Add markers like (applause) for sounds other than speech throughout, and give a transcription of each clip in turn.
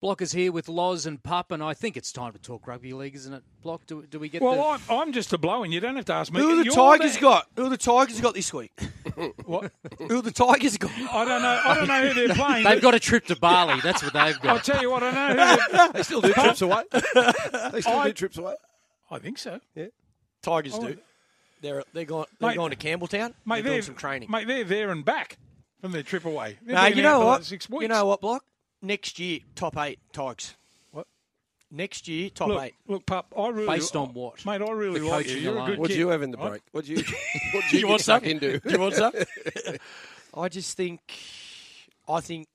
Block is here with Loz and Pup, and I think it's time to talk rugby league, isn't it? Block, do, do we get Well, the... I'm, I'm just a blow, and you don't have to ask me. Who the You're Tigers the- got? Who the Tigers got this week? (laughs) What? Who the Tigers got? I don't know. I don't know who they're playing. They've got a trip to Bali. That's what they've got. I'll tell you what. I know. They're- (laughs) still do trips away. (laughs) They still I- do trips away. I think so, Yeah, Tigers Oh. do. They're they're going they're Mate, going to Campbelltown. mate. they're doing They're some training. Mate, they're there and back from their trip away. They've Now you know what? Six weeks. You know what, Block? Next year, top eight Tigers. What? Next year, top Look, eight. look, pup. I really Based on what? mate. I really The like you. You're a alone. good What kid. do you have in the break? What do you? (laughs) What (laughs) do you, You want get stuck some? into? Do you want some? (laughs) I just think, I think,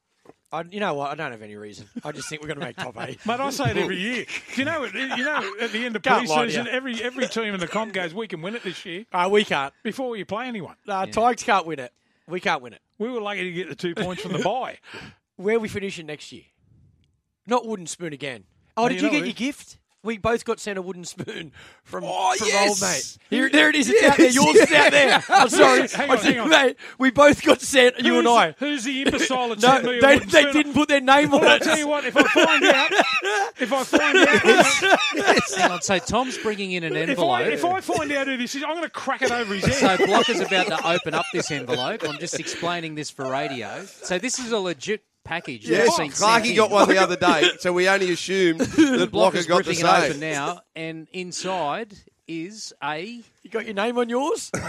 I, you know what? I don't have any reason. I just think we're going to make top eight. Mate, I say it every year. Do you know? You know, at the end of Can't lie to pre-season, every every team in the comp goes, "We can win it this year." Uh, we can't. Before you play anyone, Uh, Tigers can't win it. We can't win it. we were lucky to get the two points from the bye. Where are we finishing next year? Not wooden spoon again. Oh, did you you, get your gift? We both got sent a wooden spoon from, Oh, from yes! old mate. Here, there it is. It's out there. Yes, Yours is out there. (laughs) I'm sorry, Hang I on, said, hang on. mate. We both got sent. You and I. Who's the (laughs) imbecile that No, sent me a they, wooden they spoon? didn't put their name on Well, I'll it. tell you what. If I find out, if I find out, Hang on, so Tom's bringing in an if I envelope. if I find out who this is, I'm going to crack it over his head. So Block is about to open up this envelope. I'm just explaining this for radio. So this is a legit package. Yes, Clarky got one the (laughs) other day, so we only assumed (laughs) that Block Blocker is got the ripping it open same. now, and inside is a. You got your name on yours? (laughs)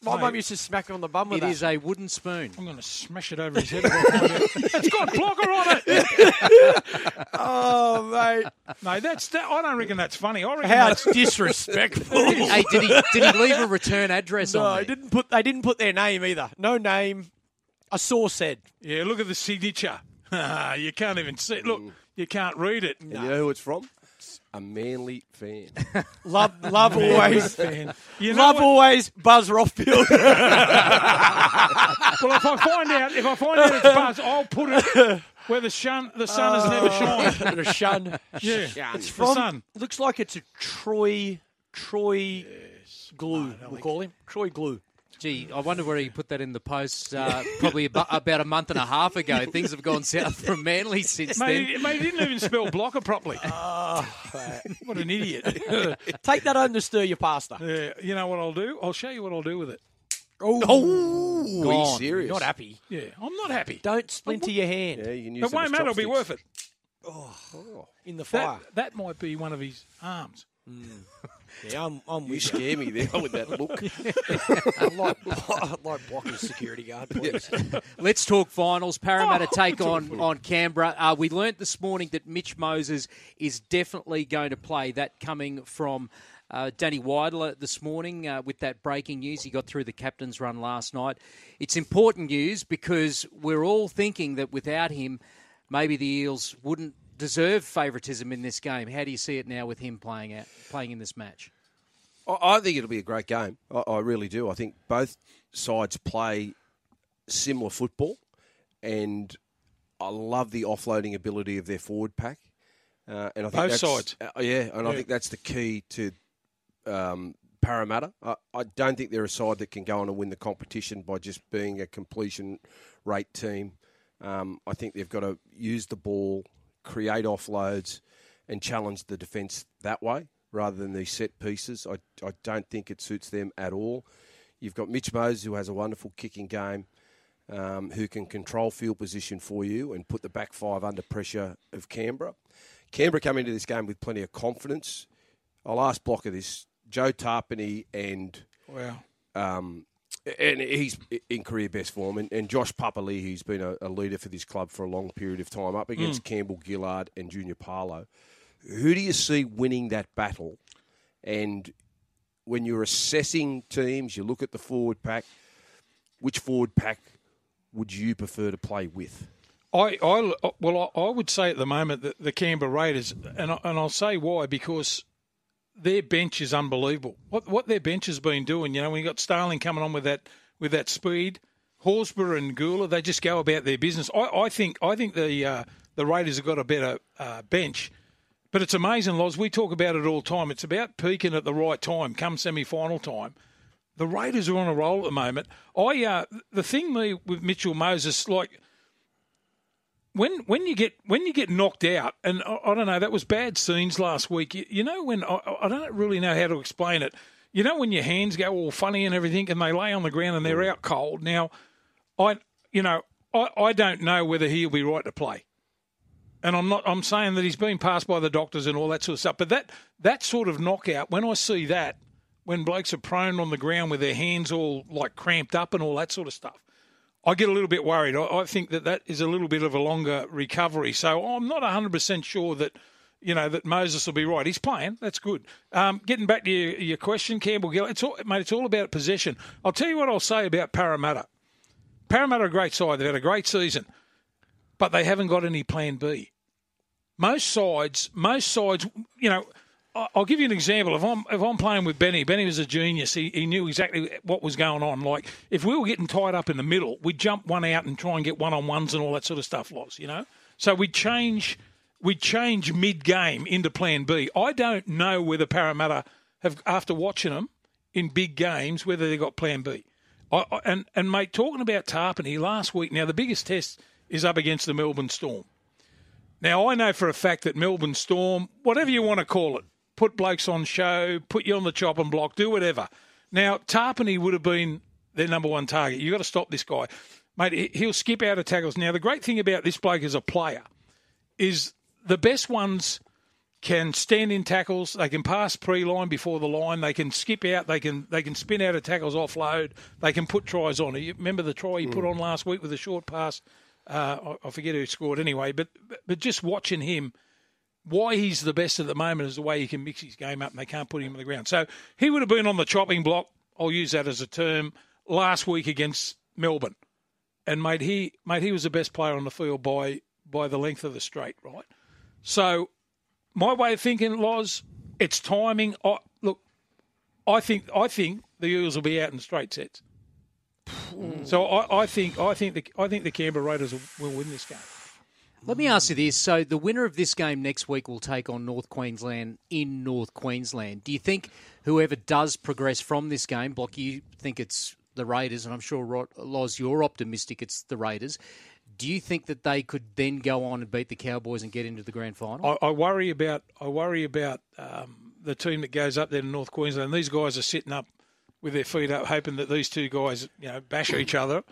My mum used to smack me on the bum with It that. is a wooden spoon. I'm going to smash it over his head. if I find out. it's got blocker on it. oh, mate. No, that's that. I don't reckon that's funny. I reckon How that's disrespectful. hey, did he did he leave a return address no, on they there? didn't put. They didn't put their name either. No name. A source said. yeah. Look at the signature. (laughs) you can't even see. Look, you can't read it. And you know who it's from? A manly fan. (laughs) Love, love always. Fan. (laughs) You know Love what? always. Buzz Rothfield. Well, if I find out, if I find out it's Buzz, I'll put it where the sun, the sun has never oh. shone. the shun. Yeah, It's the from. sun. Looks like it's a Troy. Troy glue. We'll call him Troy glue. Gee, I wonder where he put that in the post. Uh, probably about, about a month and a half ago. Things have gone south from Manly since Mate, then. he, mate, he didn't even spell blocker properly. (laughs) Ah, what an idiot. (laughs) Take that home to stir your pasta. yeah, you know what I'll do? I'll show you what I'll do with it. Oh, he's Gone. serious. Not happy. Yeah, I'm not happy. Don't splinter your hand Yeah, you can use It them won't matter. It'll be worth it. in the fire. That, that might be one of his arms. Yeah, I'm, I'm You with you. scare me there (laughs) with that look. (laughs) I like, I like blocking security guard, (laughs) please. Let's talk finals. Parramatta Oh, take on, on Canberra. Uh, we learnt this morning that Mitch Moses is definitely going to play. That coming from uh, Danny Weidler this morning uh, with that breaking news. He got through the captain's run last night. It's important news because we're all thinking that without him, maybe the Eels wouldn't deserve favouritism in this game. How do you see it now with him playing out, playing in this match? I, I think it'll be a great game. I, I really do. I think both sides play similar football, and I love the offloading ability of their forward pack. Uh, and I think Both that's, sides. uh, yeah, and I think that's the key to um, Parramatta. I, I don't think they're a side that can go on and win the competition by just being a completion rate team. Um, I think they've got to use the ball, create offloads, and challenge the defence that way rather than these set pieces. I, I don't think it suits them at all. You've got Mitch Moses, who has a wonderful kicking game, um, who can control field position for you and put the back five under pressure of Canberra. Canberra come into this game with plenty of confidence. I'll ask Blocker this. Joe Tapine and Wow. um, and he's in career best form, and, and Josh Papalii, who's been a, a leader for this club for a long period of time, up against hmm. Campbell Gillard and Junior Paulo. Who do you see winning that battle? And when you're assessing teams, you look at the forward pack. Which forward pack would you prefer to play with? I, I well, I, I would say at the moment that the Canberra Raiders, and I, and I'll say why because their bench is unbelievable. What what their bench has been doing, you know, when you got Starling coming on with that with that speed, Horsburgh and Guler, they just go about their business. I, I think I think the uh, the Raiders have got a better uh, bench. But it's amazing, Loz. We talk about it all the time. It's about peaking at the right time, come semi final time. The Raiders are on a roll at the moment. I uh, the thing me with Mitchell Moses, like when when you get when you get knocked out, and I, I don't know, that was bad scenes last week. You, you know when I, I don't really know how to explain it. You know when your hands go all funny and everything, and they lay on the ground and they're out cold. Now, I you know I, I don't know whether he'll be right to play. And I'm not. I'm saying that he's been passed by the doctors and all that sort of stuff. But that that sort of knockout, when I see that, when blokes are prone on the ground with their hands all like cramped up and all that sort of stuff, I get a little bit worried. I, I think that that is a little bit of a longer recovery. So I'm not 100 percent sure that you know that Moses will be right. He's playing. That's good. Um, getting back to your, your question, Campbell Gill, it's all, mate. It's all about possession. I'll tell you what I'll say about Parramatta. Parramatta are a great side. They've had a great season, but they haven't got any plan B. Most sides, most sides, you know. I'll give you an example. If I'm if I'm playing with Benny, Benny was a genius. He, he knew exactly what was going on. Like if we were getting tied up in the middle, we'd jump one out and try and get one on ones and all that sort of stuff. Was you know, so we'd change we'd change mid game into Plan B. I don't know whether Parramatta have after watching them in big games whether they got Plan B. I, I, and and mate, talking about Tapine last week. Now the biggest test is up against the Melbourne Storm. Now I know for a fact that Melbourne Storm, whatever you want to call it, put blokes on show, put you on the chopping block, do whatever. Now Tapine would have been their number one target. You've got to stop this guy, mate. he- He'll skip out of tackles. Now the great thing about this bloke as a player is the best ones can stand in tackles. They can pass pre-line before the line. They can skip out. They can they can spin out of tackles offload. They can put tries on. You remember the try he put on last week with a short pass? Uh, I, I forget who scored anyway. But but just watching him, why he's the best at the moment is the way he can mix his game up, and they can't put him on the ground. So he would have been on the chopping block. I'll use that as a term. Last week against Melbourne, and mate, he mate he was the best player on the field by by the length of the straight, right? So my way of thinking, Loz, it's timing. I, look, I think I think the Eagles will be out in straight sets. So I, I think I think the I think the Canberra Raiders will, will win this game. Let me ask you this. So, the winner of this game next week will take on North Queensland in North Queensland. Do you think whoever does progress from this game, Block, you think it's the Raiders, and I'm sure, Loz, you're optimistic it's the Raiders. Do you think that they could then go on and beat the Cowboys and get into the grand final? I, I worry about I worry about um, the team that goes up there to North Queensland. These guys are sitting up with their feet up, hoping that these two guys you know bash each other,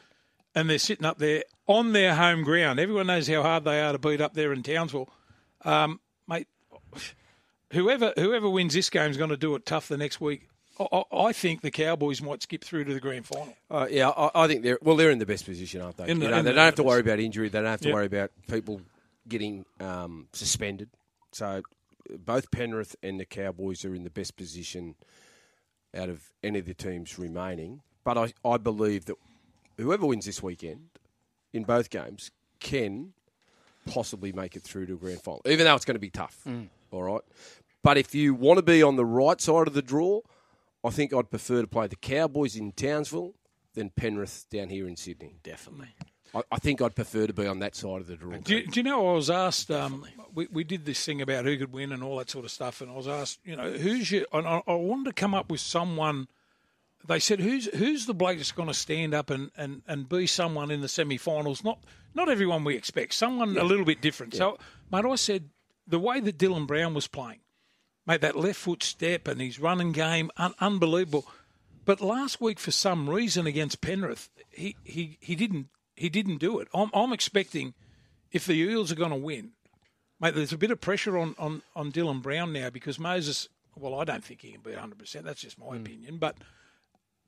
and they're sitting up there on their home ground. Everyone knows how hard they are to beat up there in Townsville, um, mate. Whoever whoever wins this game is going to do it tough the next week. I, think the Cowboys might skip through to the grand final. Uh, yeah, I, I think they're well. They're in the best position, aren't they? The- you know, they the- don't have to worry about injury. They don't have to Yep. worry about people getting um, suspended. So both Penrith and the Cowboys are in the best position out of any of the teams remaining. But I, I believe that whoever wins this weekend in both games can possibly make it through to a grand final, even though it's going to be tough. All right. But if you want to be on the right side of the draw, I think I'd prefer to play the Cowboys in Townsville than Penrith down here in Sydney. Definitely. I, I think I'd prefer to be on that side of the draw. Do you, do you know I was asked? Um, we we did this thing about who could win and all that sort of stuff, and I was asked, you know, who's your? And I, I wanted to come up with someone. They said, who's who's the bloke that's going to stand up and, and, and be someone in the semi-finals? Not not everyone we expect. Someone a little bit different. So, mate, I said the way that Dylan Brown was playing, mate, that left foot step and his running game, un- unbelievable. But last week, for some reason, against Penrith, he, he, he didn't he didn't do it. I'm, I'm expecting if the Eels are going to win, mate, there's a bit of pressure on, on, on Dylan Brown now because Moses. Well, I don't think he can be 100. percent That's just my hmm. opinion. But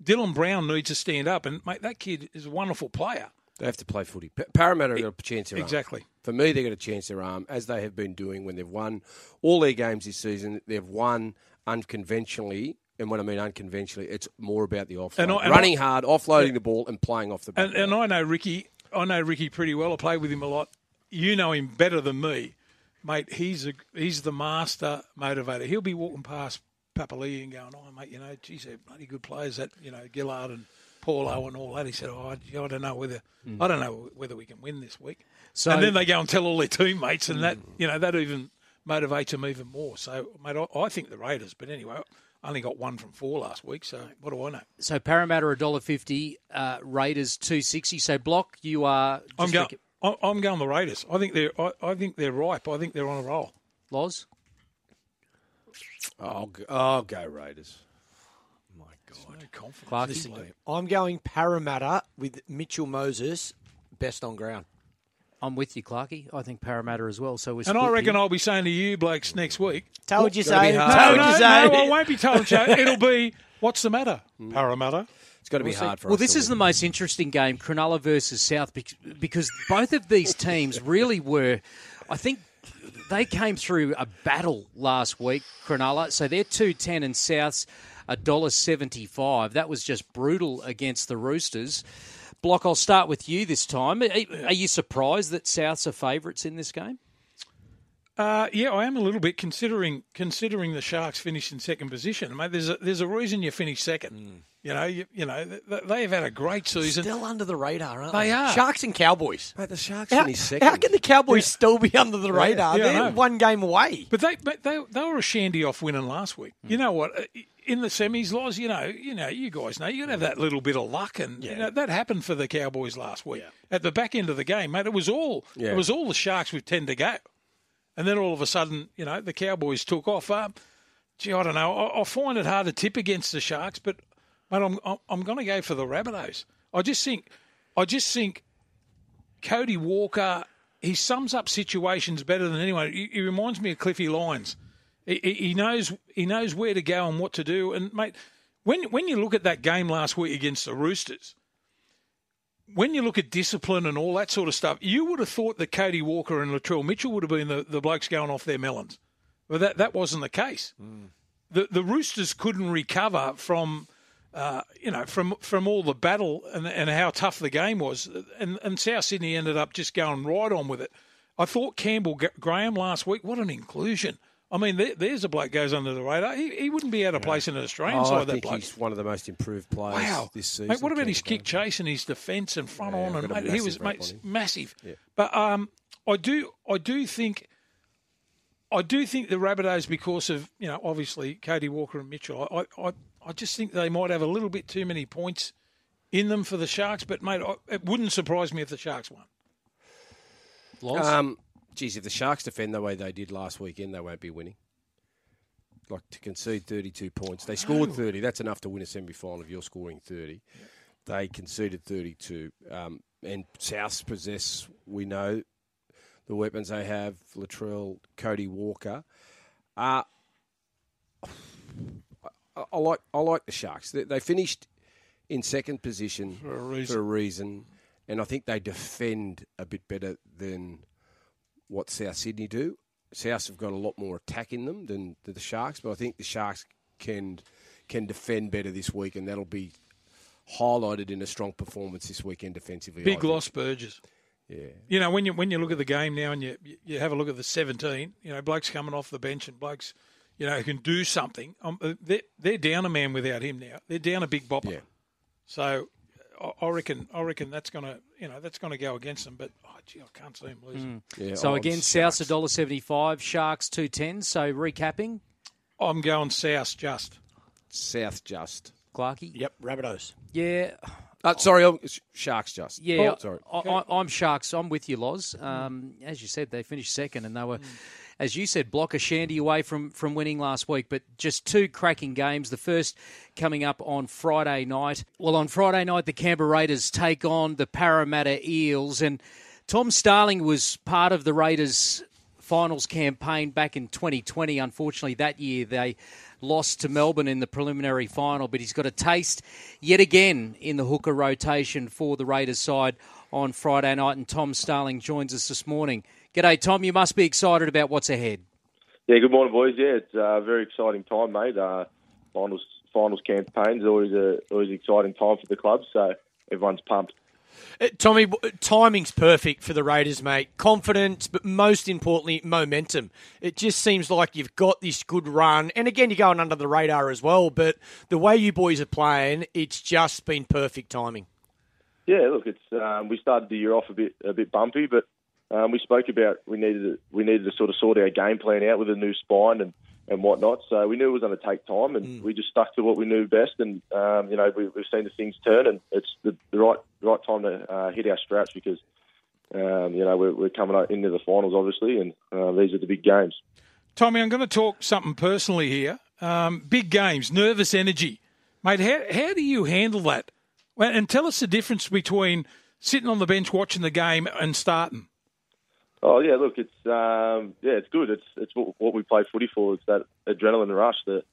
Dylan Brown needs to stand up, and mate, that kid is a wonderful player. They have to play footy. Pa- Parramatta have got a chance their arm. Exactly. For me, they've got a chance their arm, as they have been doing when they've won all their games this season. They've won unconventionally. And when I mean unconventionally, it's more about the offload. And I- and Running hard, offloading the ball, and playing off the back. And, and I know Ricky. I know Ricky pretty well. I play with him a lot. You know him better than me, mate. He's a he's the master motivator. He'll be walking past Papalii and going, "Oh, mate, you know, geez, they're bloody good players. That you know, Gillard and Paulo and all that." He said, "Oh, I, I don't know whether I don't know whether we can win this week." So- and then they go and tell all their teammates, and that you know that even motivates them even more. So, mate, I, I think the Raiders. But anyway, I only got one from four last week. So what do I know? So Parramatta a dollar fifty, uh, Raiders two sixty. So block, you are. I'm going. I'm going the Raiders. I think they're. I, I think they're ripe. I think they're on a roll. Loz? I'll go, I'll go Raiders. My God. No confidence. Clarkie? Listen to me. I'm going Parramatta with Mitchell Moses, best on ground. I'm with you, Clarky. I think Parramatta as well. So we're And I reckon here. I'll be saying to you, blokes, next week. Told you so. gotta be hard. No, Told no, you no, so. I won't be told, Joe. (laughs) It'll be, what's the matter, mm. Parramatta? It's got to be hard for well, us. Well, this to is the most interesting game, Cronulla versus South, because both of these teams really were, I think, they came through a battle last week, Cronulla. So they're two ten and South's a dollar seventy five. That was just brutal against the Roosters. Block, I'll start with you this time. Are you surprised that Souths are favourites in this game? Uh, yeah, I am a little bit considering considering the Sharks finished in second position. Mate, there's a there's a reason you finished second. You know, you, you know th- they've had a great season. Still under the radar, aren't They they? are. Sharks and Cowboys. Mate, the Sharks How, finished second. how can the Cowboys still be under the radar? yeah, I They're one game away. But they, but they, they were a shandy off winning last week. Hmm. You know what? Uh, In the semis, Loz, you know, you know, you guys know, you got to have that little bit of luck, and you know, that happened for the Cowboys last week. At the back end of the game, mate, it was all Yeah. it was all the Sharks with ten to go, and then all of a sudden, you know, the Cowboys took off. Um, gee, I don't know. I, I find it hard to tip against the Sharks, but mate, I'm I'm, going to go for the Rabbitohs. I just think, I just think Cody Walker, he sums up situations better than anyone. He, he reminds me of Cliffy Lyons. He- he knows he knows where to go and what to do. And mate, when when you look at that game last week against the Roosters, when you look at discipline and all that sort of stuff, you would have thought that Cody Walker and Latrell Mitchell would have been the, the blokes going off their melons. But that, that wasn't the case. The the Roosters couldn't recover from uh, you know, from from all the battle and, and how tough the game was, and, and South Sydney ended up just going right on with it. I thought Campbell Graham last week, what an inclusion! I mean, there, there's a bloke goes under the radar. He, he wouldn't be out of place in an Australian Oh, I side. That think bloke. he's one of the most improved players Wow, this season. mate! What about his Campbell kick chase and his defence and front Yeah, on? And mate, he was massive mate, massive. Yeah. But um, I do, I do think, I do think the Rabbitohs because of you know obviously Cody Walker and Mitchell. I, I, I just think they might have a little bit too many points in them for the Sharks. But mate, I, it wouldn't surprise me if the Sharks won. Loz? Um, geez, if the Sharks defend the way they did last weekend, they won't be winning. Like to concede 32 points. They scored 30. That's enough to win a semi final if you're scoring 30. They conceded 32. Um, and Souths possess, we know, the weapons they have Latrell, Cody Walker. Uh, I, I like I like the Sharks. They, they finished in second position For a for a reason, and I think they defend a bit better than what South Sydney do. Souths have got a lot more attack in them than, the Sharks, but I think the Sharks can can defend better this week, and that'll be highlighted in a strong performance this weekend defensively. Big loss, Burgess. Yeah. You know, when you when you look at the game now and you you have a look at the seventeen, you know, blokes coming off the bench and blokes, you know, can do something. Um, they're they're down a man without him now. They're down a big bopper. Yeah. So, I- I reckon I reckon that's gonna you know that's gonna go against them. But oh, gee, I can't see them losing. yeah. so I'm again, Sharks. Souths a dollar seventy five, Sharks two ten. So recapping, I'm going South just. South just. Clarky. Yep, Rabbitohs. Yeah, Uh, sorry, I'm, Sharks just. Yeah, Oh, sorry. I, I, I'm Sharks. I'm with you, Loz. Um, as you said, they finished second, and they were, as you said, block a shandy away from from winning last week. But just two cracking games. The first coming up on Friday night. Well, on Friday night, the Canberra Raiders take on the Parramatta Eels, and Tom Starling was part of the Raiders' finals campaign back in 2020. Unfortunately, that year they lost to Melbourne in the preliminary final, but he's got a taste yet again in the hooker rotation for the Raiders side on Friday night. And Tom Starling joins us this morning. G'day, Tom. You must be excited about what's ahead. Yeah, good morning, boys. Yeah, it's a very exciting time, mate. Uh, finals finals campaigns always a always an exciting time for the club, so everyone's pumped. Uh, Tommy, timing's perfect for the Raiders, mate. Confidence, but most importantly, momentum. It just seems like you've got this good run, and again, you're going under the radar as well. But the way you boys are playing, it's just been perfect timing. Yeah, look, it's um, we started the year off a bit a bit bumpy, but um, we spoke about we needed to, we needed to sort of sort our game plan out with a new spine and, and whatnot. So we knew it was going to take time, and we just stuck to what we knew best. And um, you know, we, we've seen the things turn, and it's the, the right right time to uh, hit our straps because um, you know, we're, we're coming into the finals, obviously, and uh, these are the big games. Tommy, I'm going to talk something personally here. Um, big games, nervous energy. Mate, how, how do you handle that? And tell us the difference between sitting on the bench watching the game and starting. Oh yeah, look, it's um, yeah, it's good. It's it's what, what, we play footy for. It's that adrenaline rush, that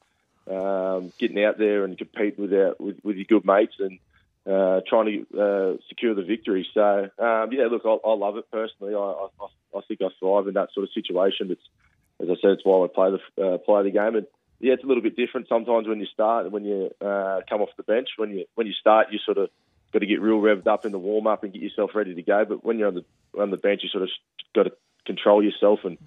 um, getting out there and compete with our, with, with your good mates and uh, trying to uh, secure the victory. So um, yeah, look, I, I, love it personally. I, I, I think I thrive in that sort of situation. It's as I said, it's why I play the uh, play the game. And yeah, it's a little bit different sometimes when you start when you uh, come off the bench. When you when you start, you sort of got to get real revved up in the warm up and get yourself ready to go. But when you're on the on the bench, you sort of got to control yourself and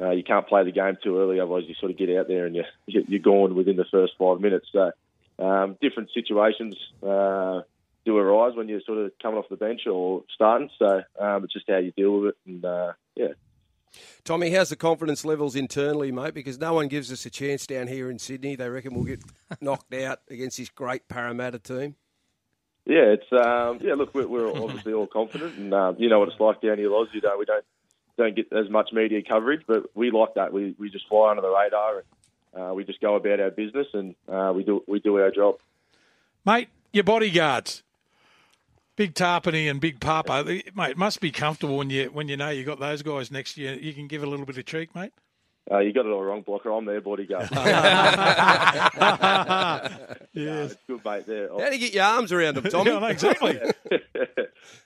uh, you can't play the game too early. Otherwise, you sort of get out there and you you're gone within the first five minutes. So um, different situations uh, do arise when you're sort of coming off the bench or starting. So um, it's just how you deal with it. And uh, yeah. Tommy, how's the confidence levels internally, mate? Because no one gives us a chance down here in Sydney. They reckon we'll get (laughs) knocked out against this great Parramatta team. Yeah, it's um, yeah. Look, we're, we're obviously all confident, and uh, you know what it's like down here, Loz. You know, we don't don't get as much media coverage, but we like that. We we just fly under the radar, and uh, we just go about our business, and uh, we do we do our job. Mate, your bodyguards, Big Tapine and Big Papa, mate, must be comfortable when you when you know you got those guys next to you. You can give a little bit of cheek, mate. Uh, you got it all wrong, Blocker. I'm their bodyguard. (laughs) yes. it's good, mate. There. How do you get your arms around them, Tommy? (laughs) yeah, exactly. (laughs)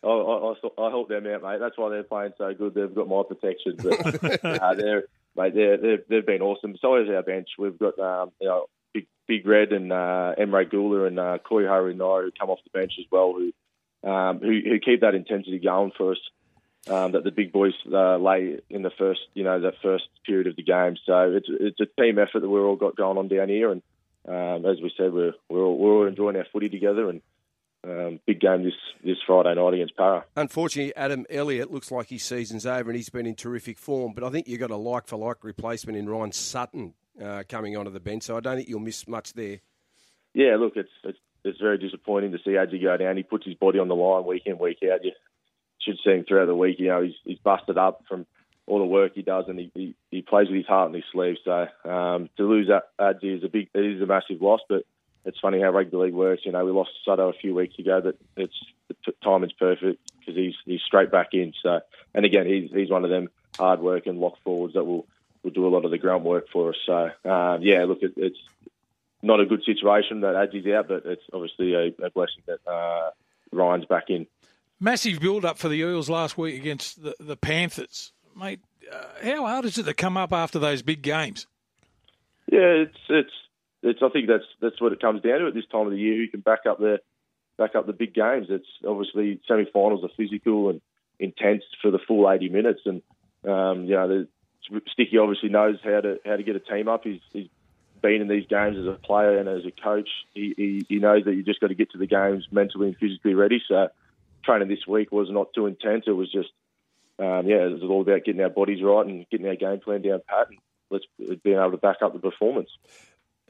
I, I, I, help them out, mate. That's why they're playing so good. They've got my protection. But uh, they're, mate, they're, they're, they've been awesome. So is our bench. We've got um, you know, Big Big Red and uh, Emre Guler and uh, Koi Harry who come off the bench as well, who, um, who who keep that intensity going for us um, that the big boys uh, lay in the first, you know, that first period of the game. So it's it's a team effort that we've all got going on down here, and um, as we said, we're we're all, we're all enjoying our footy together, and um, big game this this Friday night against Para. Unfortunately, Adam Elliott looks like his season's over, and he's been in terrific form. But I think you've got a like for like replacement in Ryan Sutton uh, coming onto the bench, so I don't think you'll miss much there. Yeah, look, it's it's, it's very disappointing to see Adji go down. He puts his body on the line week in week out. You should see him throughout the week. You know, he's, he's busted up from all the work he does, and he, he, he plays with his heart on his sleeve. So um, to lose that Adzi is a big, it is a massive loss. But it's funny how rugby league works. You know, we lost Sutto a few weeks ago, but it's the timing's perfect because he's he's straight back in. So, and again, he's he's one of them hard work and lock forwards that will will do a lot of the groundwork for us. So, um, yeah, look, it, it's not a good situation that Adji's out, but it's obviously a, a blessing that uh, Ryan's back in massive build up for the Eels last week against the, the Panthers. Mate, uh, how hard is it to come up after those big games? Yeah, it's it's it's. I think that's that's what it comes down to at this time of the year. Who can back up the back up the big games? It's obviously semi-finals are physical and intense for the full 80 minutes, and um, you know, the, Sticky obviously knows how to how to get a team up. He's, he's been in these games as a player and as a coach. He, he, he knows that you just got to get to the games mentally and physically ready. So training this week was not too intense. It was just, um, yeah, it was all about getting our bodies right and getting our game plan down pat and let's being able to back up the performance.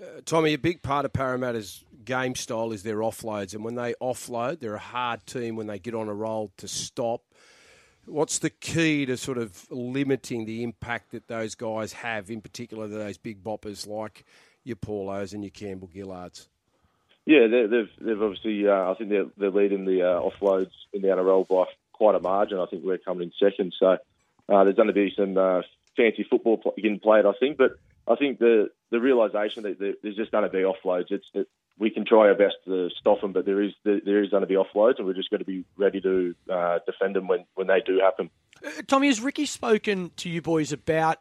Uh, Tommy, a big part of Parramatta's game style is their offloads, and when they offload, they're a hard team when they get on a roll to stop. What's the key to sort of limiting the impact that those guys have, in particular those big boppers like your Paulos and your Campbell Gillards? Yeah, they've they've obviously. Uh, I think they're they're leading the uh, offloads in the NRL by quite a margin. I think we're coming in second. So uh, there's going to be some uh, fancy football getting played. I think, but I think the the realization that there's just going to be offloads. It's it, we can try our best to stop them, but there is there is going to be offloads, and we're just going to be ready to uh, defend them when when they do happen. Uh, Tommy, has Ricky spoken to you boys about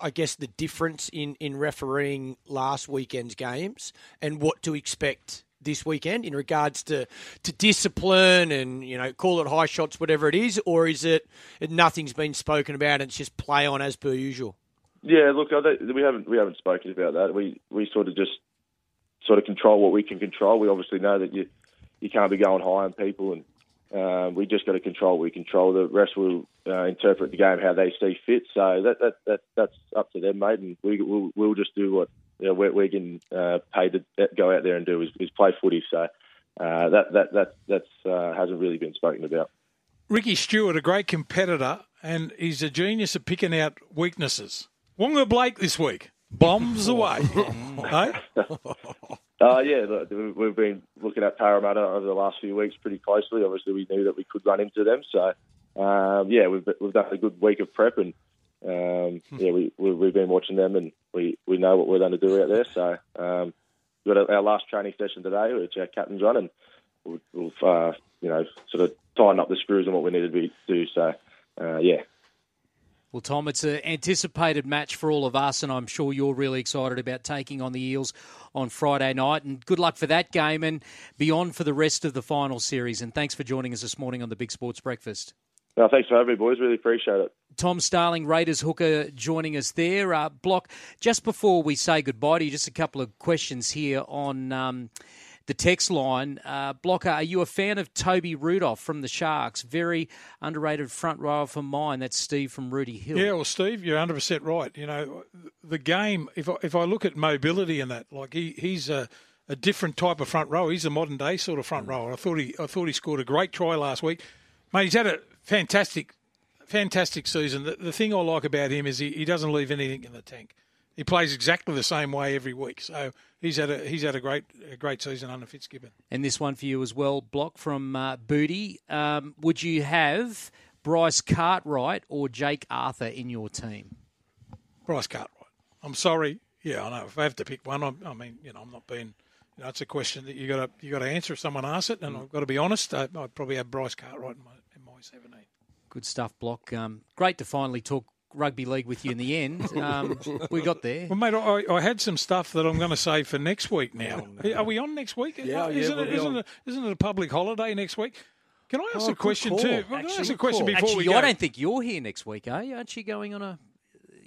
I guess, the difference in, in refereeing last weekend's games and what to expect this weekend in regards to, to discipline and, you know, call it high shots, whatever it is, or is it nothing's been spoken about and it's just play on as per usual? Yeah, look, we haven't we haven't spoken about that. We we sort of just sort of control what we can control. We obviously know that you you can't be going high on people and um, we just got to control. We control. The rest will uh, interpret the game how they see fit. So that, that that that's up to them, mate. And we we'll, we'll just do what you know, we're, we're getting uh, paid to go out there and do is, is play footy. So uh, that that that that's uh, hasn't really been spoken about. Ricky Stuart, a great competitor, and he's a genius at picking out weaknesses. Wonga Blake this week bombs away. (laughs) hey? (laughs) Uh, yeah, look, we've been looking at Parramatta over the last few weeks pretty closely. Obviously, we knew that we could run into them. So, um, yeah, we've, we've done a good week of prep, and um, yeah, we, we, we've been watching them, and we, we know what we're going to do out there. So, um, we've got our last training session today, which our captain's on, and we've, we've uh, you know sort of tighten up the screws on what we needed to do. So, uh, yeah, Well, Tom, it's an anticipated match for all of us, and I'm sure you're really excited about taking on the Eels on Friday night. And good luck for that game and beyond for the rest of the final series. And thanks for joining us this morning on the Big Sports Breakfast. no, thanks for having me, boys. Really appreciate it. Tom Starling, Raiders hooker, joining us there. Uh, Block, just before we say goodbye to you, just a couple of questions here on um, the text line. Uh, Blocker, are you a fan of Toby Rudolf from the Sharks? Very underrated front rower for mine. That's Steve from Rooty Hill. Yeah, well, Steve, you're 100 percent right. You know, the game. If I, if I look at mobility and that, like he, he's a, a different type of front row. He's a modern day sort of front rower. I thought he I thought he scored a great try last week. Mate, he's had a fantastic, fantastic season. The, the thing I like about him is he, he doesn't leave anything in the tank. He plays exactly the same way every week. So he's had a he's had a great a great season under Fitzgibbon. And this one for you as well, Block from uh, Booty. Um, would you have Bryce Cartwright or Jake Arthur in your team? Bryce Cartwright. I'm sorry. Yeah, I know. If I have to pick one, I'm, I mean, you know, I'm not being. You know, it's a question that you got to you got to answer if someone asks it, and I've got to be honest. I, I'd probably have Bryce Cartwright in my in my 17. Good stuff, Block. Um, great to finally talk rugby league with you in the end. (laughs) Um, we got there. Well, mate, I, I had some stuff that I'm going to say for next week. Now, are we on next week? Yeah, yeah, isn't we'll it? be Isn't on. it? Isn't it a public holiday next week? Can I ask Oh, a good question call. too? Can I ask Actually, a question good call. before we go? I don't think you're here next week, are you? Aren't you going on a?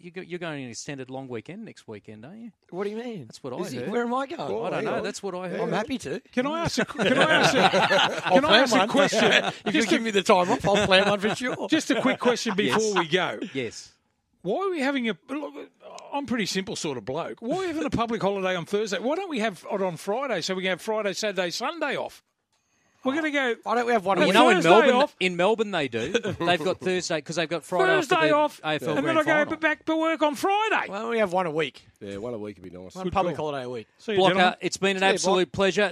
You go- You're going on an extended long weekend next weekend, aren't you? What do you mean? That's what I Is he- heard. Where am I going? I don't know. That's what I heard. I'm happy to. Can I ask a? Can I ask a? (laughs) Can I ask a question? (laughs) if you give me the time off, I'll plan one for sure. Just a quick question (laughs) before Yes. we go. Yes. Why are we having a? Look, I'm a pretty simple sort of bloke. Why are we having a public holiday on Thursday? Why don't we have it on Friday so we can have Friday, Saturday, Sunday off? We're going to go Why don't we have one Well, a You week? know, in Melbourne, off. in Melbourne they do. They've got Thursday because they've got Friday Thursday off, AFL and then I go Final. back to work on Friday. Why don't we have one a week? Yeah, one a week would be nice. One public holiday a week. See you, Blocker, gentlemen. it's been an See you, absolute pleasure.